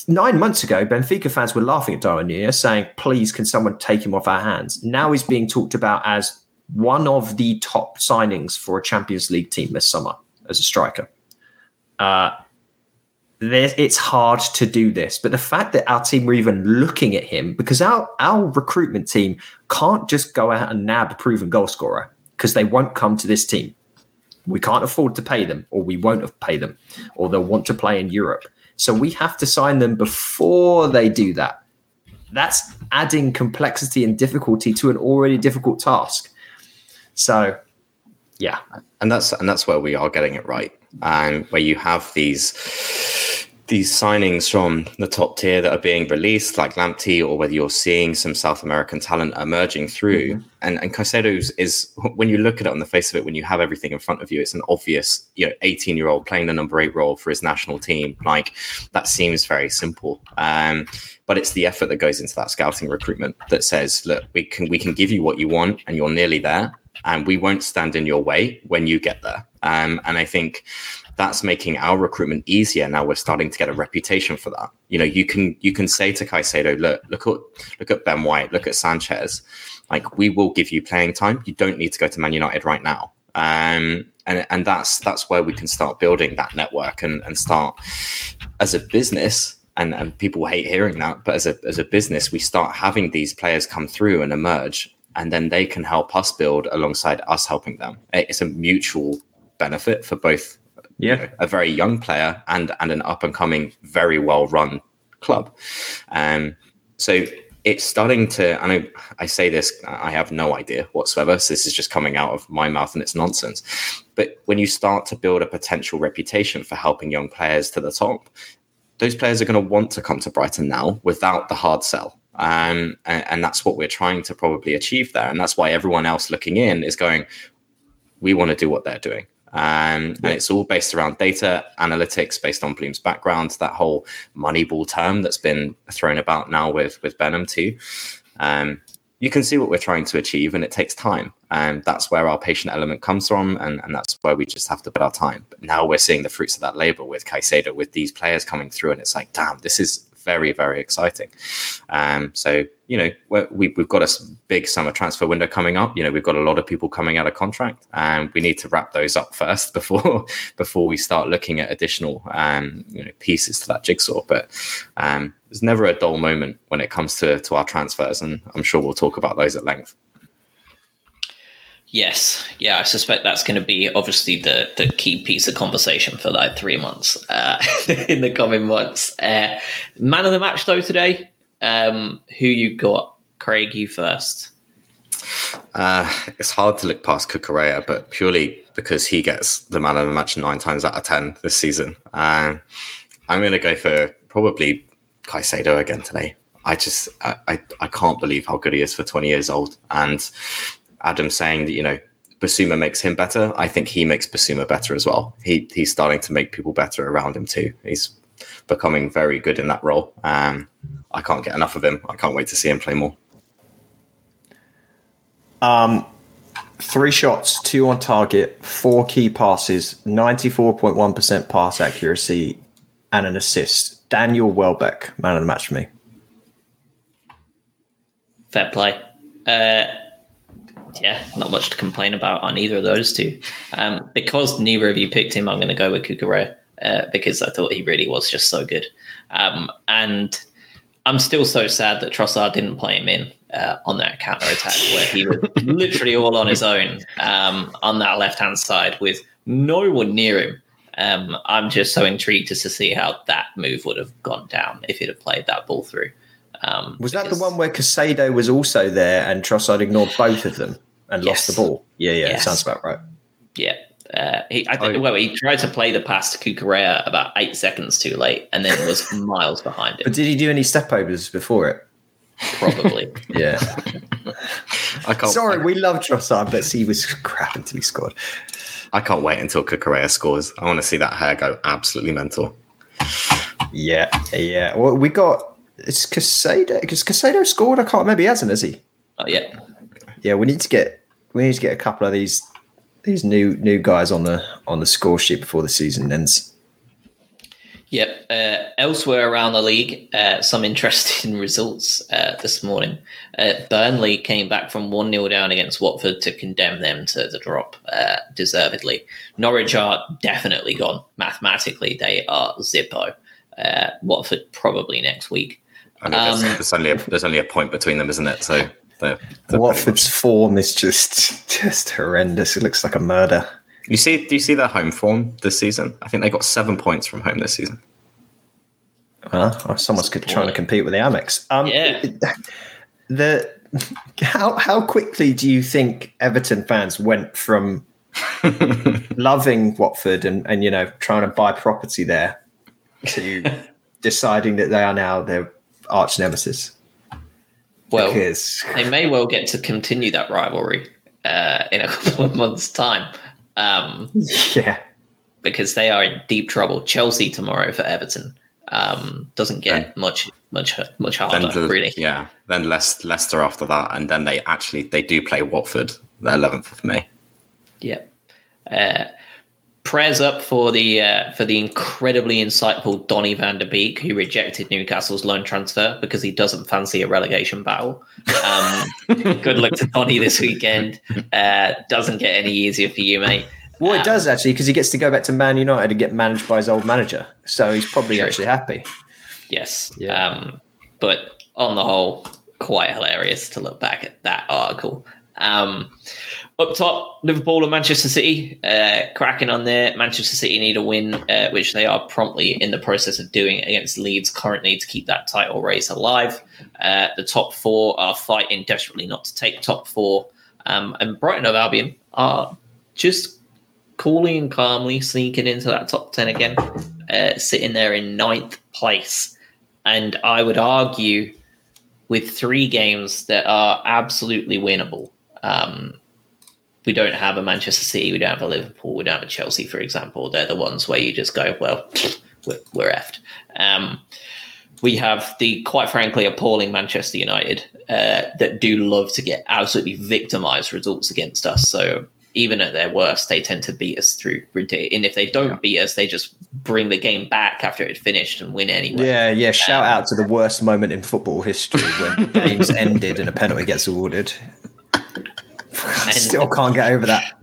nine months ago, Benfica fans were laughing at Darwin Nunez, saying, please, can someone take him off our hands? Now he's being talked about as one of the top signings for a Champions League team this summer as a striker. Uh, it's hard to do this, but the fact that our team were even looking at him, because our, our recruitment team can't just go out and nab a proven goal scorer because they won't come to this team. We can't afford to pay them, or we won't pay them, or they'll want to play in Europe. So we have to sign them before they do that. That's adding complexity and difficulty to an already difficult task. So, yeah, and that's and that's where we are getting it right, and where you have these these signings from the top tier that are being released, like Lamptey, or whether you're seeing some South American talent emerging through. Mm-hmm. And and Caicedo is when you look at it on the face of it, when you have everything in front of you, it's an obvious, you know, 18 year old playing the number eight role for his national team. Like that seems very simple. Um, but it's the effort that goes into that scouting recruitment that says, look, we can we can give you what you want, and you're nearly there, and we won't stand in your way when you get there. Um, and I think that's making our recruitment easier. Now we're starting to get a reputation for that. You know, you can you can say to Caicedo, look, look at look at Ben White, look at Sanchez. Like we will give you playing time. You don't need to go to Man United right now. Um, and and that's that's where we can start building that network and and start as a business. And, and people hate hearing that, but as a as a business, we start having these players come through and emerge, and then they can help us build alongside us helping them. It's a mutual benefit for both yeah, you know, a very young player and and an up and coming, very well run club. Um, so it's starting to. And I, I say this, I have no idea whatsoever. So this is just coming out of my mouth, and it's nonsense. But when you start to build a potential reputation for helping young players to the top, those players are going to want to come to Brighton now without the hard sell. Um, and, and, that's what we're trying to probably achieve there. And that's why everyone else looking in is going, we want to do what they're doing. Um, and it's all based around data analytics based on Bloom's background, that whole moneyball term that's been thrown about now with, with Benham too. Um, you can see what we're trying to achieve and it takes time. And that's where our patient element comes from. And, and that's where we just have to put our time. But now we're seeing the fruits of that labor with Caicedo, with these players coming through. And it's like, damn, this is very, very exciting. Um, so, you know, we, we've got a big summer transfer window coming up. You know, we've got a lot of people coming out of contract, and we need to wrap those up first (laughs) before before we start looking at additional um, you know, pieces to that jigsaw. But um, there's never a dull moment when it comes to to our transfers, and I'm sure we'll talk about those at length. Yes, yeah, I suspect that's going to be obviously the the key piece of conversation for like three months uh, (laughs) in the coming months. Uh, man of the match though today, um, who you got? Craig, you first. Uh, it's hard to look past Cucurella, but purely because he gets the man of the match nine times out of ten this season. Um, I'm going to go for probably Caicedo again today. I just I, I, I can't believe how good he is for 20 years old. And Adam saying that you know Bissouma makes him better. I think he makes Bissouma better as well. He he's starting to make people better around him too. He's becoming very good in that role. Um, I can't get enough of him. I can't wait to see him play more. Um, three shots, two on target, four key passes, ninety-four point one percent pass accuracy, and an assist. Daniel Welbeck, man of the match for me. Fair play. Uh, yeah, not much to complain about on either of those two. Um, because neither of you picked him, I'm going to go with Cucurella uh, because I thought he really was just so good. Um, and I'm still so sad that Trossard didn't play him in uh, on that counter attack where he was (laughs) literally all on his own um, on that left hand side with no one near him. Um, I'm just so intrigued just to see how that move would have gone down if he'd have played that ball through. Um, was that the one where Caicedo was also there and Trossard ignored both of them and yes. lost the ball? Yeah, yeah, yes. sounds about right. Yeah. Uh, he, I think, oh. well, he tried to play the pass to Cucurella about eight seconds too late, and then was (laughs) miles behind him. But did he do any step overs before it? Probably. (laughs) yeah. I can't. Sorry, we love Trossard, but he was crap until he scored. I can't wait until Cucurella scores. I want to see that hair go absolutely mental. Yeah, yeah. Well, we got it's Caicedo. Because Caicedo scored. I can't remember. He hasn't, has he? Oh yeah. Yeah, we need to get we need to get a couple of these these new new guys on the on the score sheet before the season ends. Yep. Uh, elsewhere around the league, uh, some (laughs) interesting results uh, this morning. Uh, Burnley came back from 1 0 down against Watford to condemn them to the drop uh, deservedly. Norwich are definitely gone. Mathematically, they are Zippo. Uh, Watford probably next week. I mean, um, there's, only a, there's only a point between them, isn't it? So they're, they're Watford's form is just just horrendous. It looks like a murder. You see? Do you see their home form this season? I think they got seven points from home this season. Well, someone's trying to compete with the Amex. Um, yeah. The how how quickly do you think Everton fans went from (laughs) loving Watford and and you know trying to buy property there to (laughs) deciding that they are now their arch nemesis? Well, because... they may well get to continue that rivalry uh, in a (laughs) couple of months' time. Um, yeah, because they are in deep trouble. Chelsea tomorrow for Everton um, doesn't get and much much much harder. The, really, yeah. Then Leicester after that, and then they actually they do play Watford the 11th of May. Yeah. Uh, prayers up for the uh, for the incredibly insightful Donny van der Beek, who rejected Newcastle's loan transfer because he doesn't fancy a relegation battle. Um, (laughs) good luck to Donny this weekend. Uh, doesn't get any easier for you, mate. Well, it um, does actually because he gets to go back to Man United and get managed by his old manager, so he's probably true. actually happy. Yes, yeah. Um, but on the whole, quite hilarious to look back at that article. Um, up top, Liverpool and Manchester City, uh, cracking on there. Manchester City need a win, uh, which they are promptly in the process of doing against Leeds currently to keep that title race alive. Uh, the top four are fighting desperately not to take top four. Um, and Brighton of Albion are just coolly and calmly sneaking into that top 10 again, uh, sitting there in ninth place. And I would argue with three games that are absolutely winnable. Um, we don't have a Manchester City, we don't have a Liverpool, we don't have a Chelsea, for example. They're the ones where you just go, well, we're, we're effed. Um, we have the quite frankly appalling Manchester United uh, that do love to get absolutely victimized results against us. So even at their worst, they tend to beat us through. And if they don't yeah. beat us, they just bring the game back after it finished and win anyway. Yeah, yeah. Shout um, out to the worst moment in football history when (laughs) games ended and a penalty gets awarded. I still can't get over that.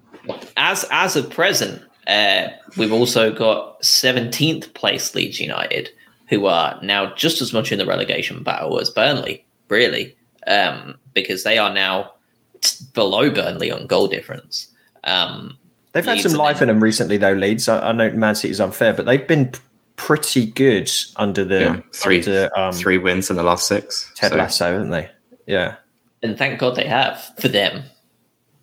As as of present, uh, we've also got 17th place Leeds United, who are now just as much in the relegation battle as Burnley, really, um, because they are now below Burnley on goal difference. Um, they've had some life in them recently, though. Leeds. I, I know Man City is unfair, but they've been pretty good under the yeah, three under, um, three wins in the last six. Ted so. Lasso, haven't they? Yeah, and thank God they have for them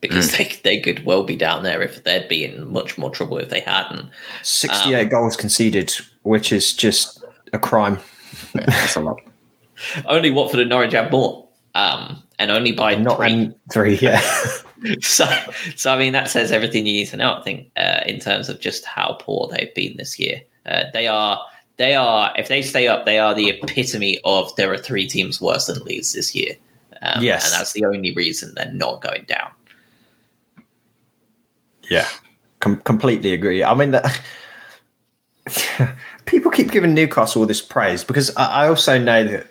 because mm. they they could well be down there if they'd be in much more trouble if they hadn't. Sixty eight um, goals conceded, which is just a crime. Yeah, that's a lot. (laughs) only Watford and Norwich have more, um, and only by Not three. three, yeah. (laughs) so, so I mean that says everything you need to know. I think uh, in terms of just how poor they've been this year, uh, they are they are if they stay up, they are the epitome of there are three teams worse than Leeds this year. Um, Yes. and that's the only reason they're not going down. Yeah, Com- completely agree. I mean, that (laughs) people keep giving Newcastle all this praise because I, I also know that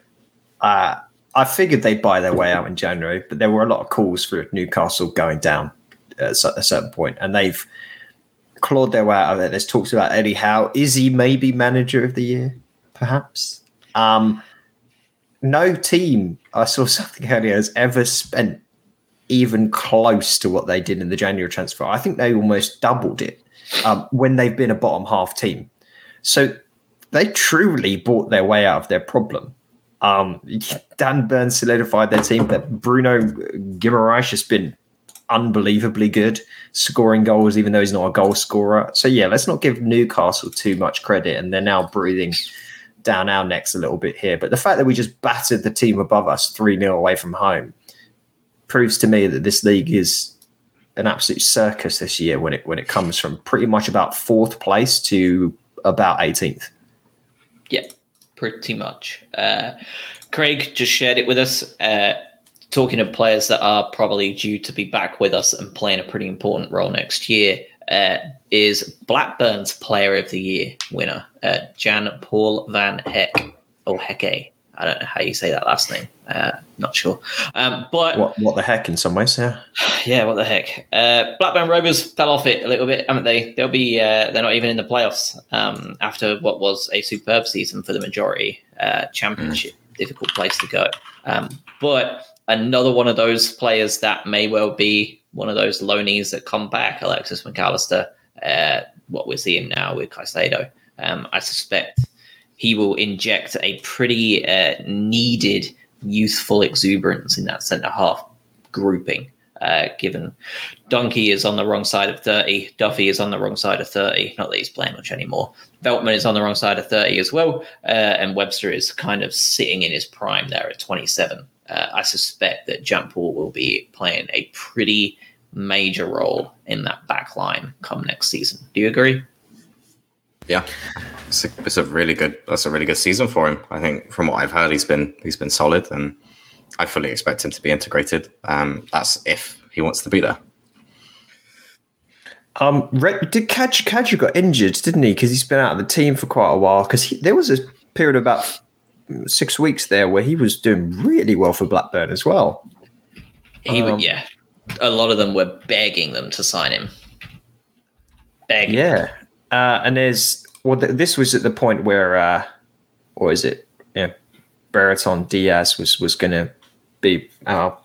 uh, I figured they'd buy their way out in January, but there were a lot of calls for Newcastle going down at a certain point, and they've clawed their way out of it. There's talks about Eddie Howe. Is he maybe manager of the year? Perhaps. Um, no team, I saw (laughs) something earlier, has ever spent even close to what they did in the January transfer. I think they almost doubled it um, when they've been a bottom half team. So they truly bought their way out of their problem. Um, Dan Burns solidified their team, but Bruno Guimaraes has been unbelievably good, scoring goals even though he's not a goal scorer. So yeah, let's not give Newcastle too much credit, and they're now breathing down our necks a little bit here. But the fact that we just battered the team above us three 0 away from home proves to me that this league is an absolute circus this year when it when it comes from pretty much about fourth place to about 18th. Yeah, pretty much. Uh, Craig just shared it with us. Uh, talking of players that are probably due to be back with us and playing a pretty important role next year, uh, is Blackburn's Player of the Year winner, uh, Jan Paul Van Heck or Hecke. I don't know how you say that last name. Uh, not sure. Um, but What what the heck in some ways, yeah. (sighs) yeah, what the heck? Uh, Blackburn Rovers fell off it a little bit, haven't they? They'll be uh, they're not even in the playoffs um, after what was a superb season for the majority. Uh, championship, difficult place to go. Um, but another one of those players that may well be one of those loanies that come back, Alexis McAllister. Uh, what we're seeing now with Caicedo, um, I suspect he will inject a pretty uh, needed youthful exuberance in that centre half grouping. Uh, given Donkey is on the wrong side of 30, Duffy is on the wrong side of 30. Not that he's playing much anymore. Veltman is on the wrong side of 30 as well. Uh, and Webster is kind of sitting in his prime there at 27. Uh, I suspect that Jampal will be playing a pretty major role in that back line come next season. Do you agree? Yeah, it's a, it's a really good. That's a really good season for him. I think from what I've heard, he's been he's been solid, and I fully expect him to be integrated. Um, that's if he wants to be there. Um, did Kadri, Kadri got injured, didn't he? Because he's been out of the team for quite a while. Because there was a period of about six weeks there where he was doing really well for Blackburn as well. He Um, would, yeah. A lot of them were begging them to sign him. Begging. Yeah, uh, and there's well, th- this was at the point where, uh, or is it? Yeah, Brereton Diaz was was going to be our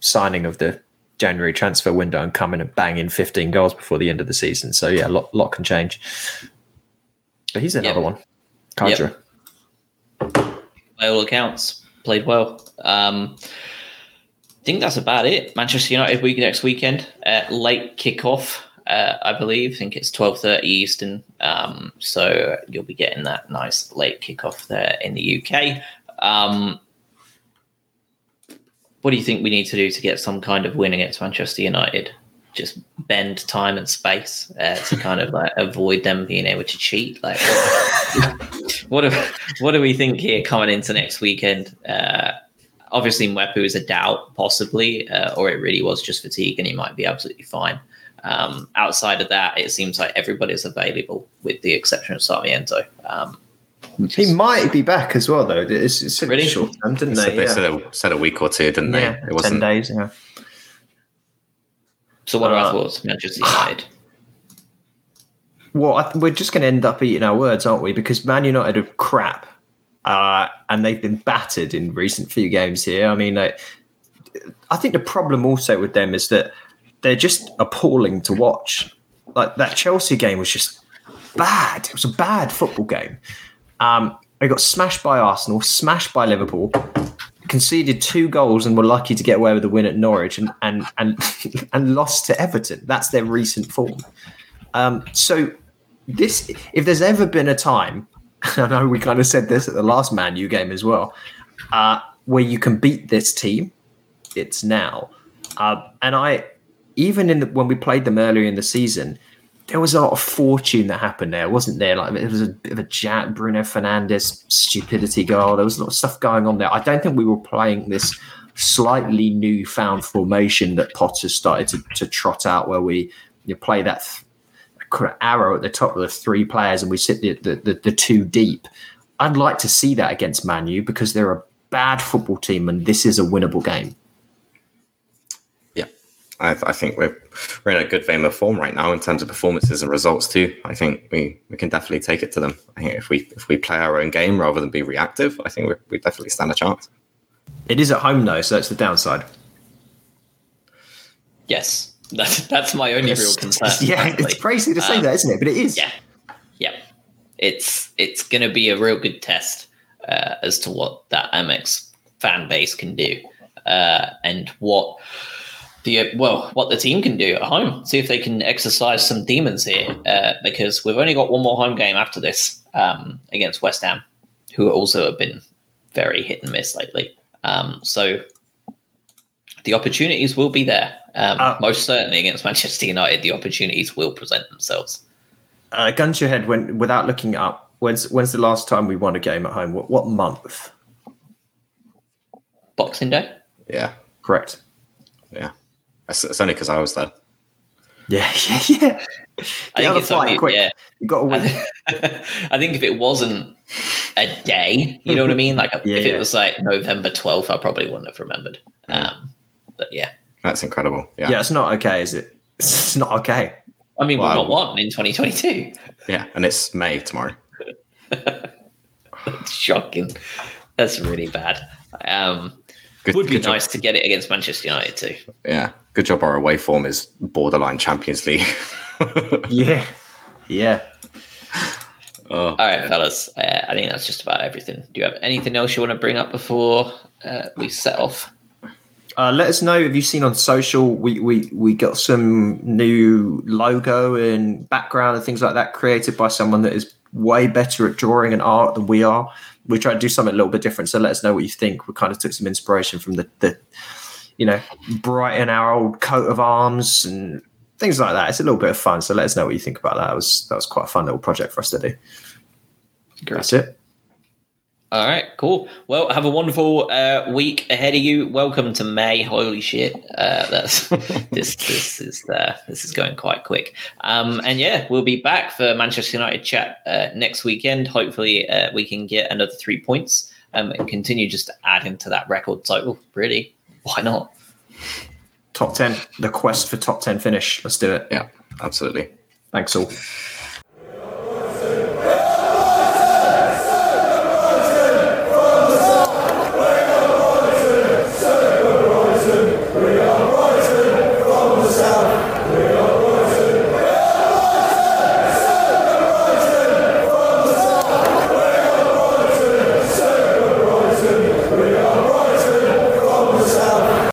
signing of the January transfer window and come in and bang in 15 goals before the end of the season. So yeah, a lot, lot can change. But he's another Yep. one. Kadra. by all accounts, played well. Um, I think that's about it. Manchester United week next weekend, uh, late kickoff, uh, I believe. I think it's twelve thirty Eastern. Um, so you'll be getting that nice late kickoff there in the UK. Um, what do you think we need to do to get some kind of win against Manchester United? Just bend time and space uh, to kind of like avoid them being able to cheat. Like, (laughs) what do what do we think here coming into next weekend? Uh, obviously, Mwepu is a doubt, possibly, uh, or it really was just fatigue, and he might be absolutely fine. Um, outside of that, it seems like everybody's available, with the exception of Sarmiento. Um, He might be back as well, though. It's, it's Really? short term, didn't So they? they Yeah. said, a, said a week or two, didn't they? Yeah, It wasn't. 10 days. Yeah. so, what are Uh, our thoughts, Manchester United? Well, I th- we're just going to end up eating our words, aren't we? Because Man United are crap, uh, and they've been battered in recent few games here. I mean, like, I think the problem also with them is that they're just appalling to watch. Like that Chelsea game was just bad. It was a bad football game. Um, they got smashed by Arsenal, smashed by Liverpool, conceded two goals, and were lucky to get away with a win at Norwich, and and and, (laughs) and lost to Everton. That's their recent form. Um, so this, if there's ever been a time, (laughs) I know we kind of said this at the last Man U game as well. uh, where you can beat this team, it's now. Uh, and I, even in the, when we played them earlier in the season, there was a lot of fortune that happened there, wasn't there? Like it was a bit of a Jack Bruno Fernandes stupidity goal. There was a lot of stuff going on there. I don't think we were playing this slightly newfound formation that Potter started to, to trot out, where we you play that th- arrow at the top of the three players and we sit the, the, the, the two deep. I'd like to see that against Manu because they're a bad football team and this is a winnable game. Yeah, I, I, think we're we're in a good vein of form right now in terms of performances and results too. I think we, we can definitely take it to them. I think if we if we play our own game rather than be reactive, I think we we definitely stand a chance. It is at home though, so that's the downside. Yes, (laughs) that's that's my only real concern. (laughs) Yeah, frankly. it's crazy to say um, that, isn't it? But it is. Yeah, yeah. It's it's going to be a real good test uh, as to what that Amex fan base can do uh, and what the well what the team can do at home. See if they can exercise some demons here uh, because we've only got one more home game after this um, against West Ham, who also have been very hit and miss lately. Um, so the opportunities will be there. Um, uh, most certainly against Manchester United, the opportunities will present themselves. Uh, gun to your head, when without looking up, when's when's the last time we won a game at home? What, what month? Boxing Day. Yeah, correct. Yeah, it's, it's only because I was there. Yeah, (laughs) yeah, yeah. I think it's fight, quick. Yeah, you got to win. (laughs) I think if it wasn't a day, you know what I mean? Like (laughs) yeah, if it was like November twelfth, I probably wouldn't have remembered. Um, but yeah, that's incredible. Yeah, yeah, it's not okay, is it? It's not okay. I mean, well, we've got one in 2022. Yeah, and it's May tomorrow. shocking. That's really bad. Um, good, would be nice job. to get it against Manchester United too. Yeah, good job. Our away form is borderline Champions League. (laughs) yeah, yeah. Oh. All right, fellas. Uh, I think that's just about everything. Do you have anything else you want to bring up before uh, we set off? Uh, let us know if you've seen on social. We, we we got some new logo and background and things like that created by someone that is way better at drawing and art than we are. We try to do something a little bit different. So let us know what you think. We kind of took some inspiration from the, the you know, Brighton our old coat of arms and things like that. It's a little bit of fun. So let us know what you think about that. That was that was quite a fun little project for us to do. Great. That's it. All right, cool. Well, have a wonderful uh, week ahead of you. Welcome to May. Holy shit, uh, that's (laughs) this this is uh, this is going quite quick. Um, and yeah, we'll be back for Manchester United chat uh, next weekend. Hopefully, uh, we can get another three points um, and continue just adding to add into that record total. Really, why not? Top ten, the quest for top ten finish. Let's do it. Yeah, absolutely. Thanks all.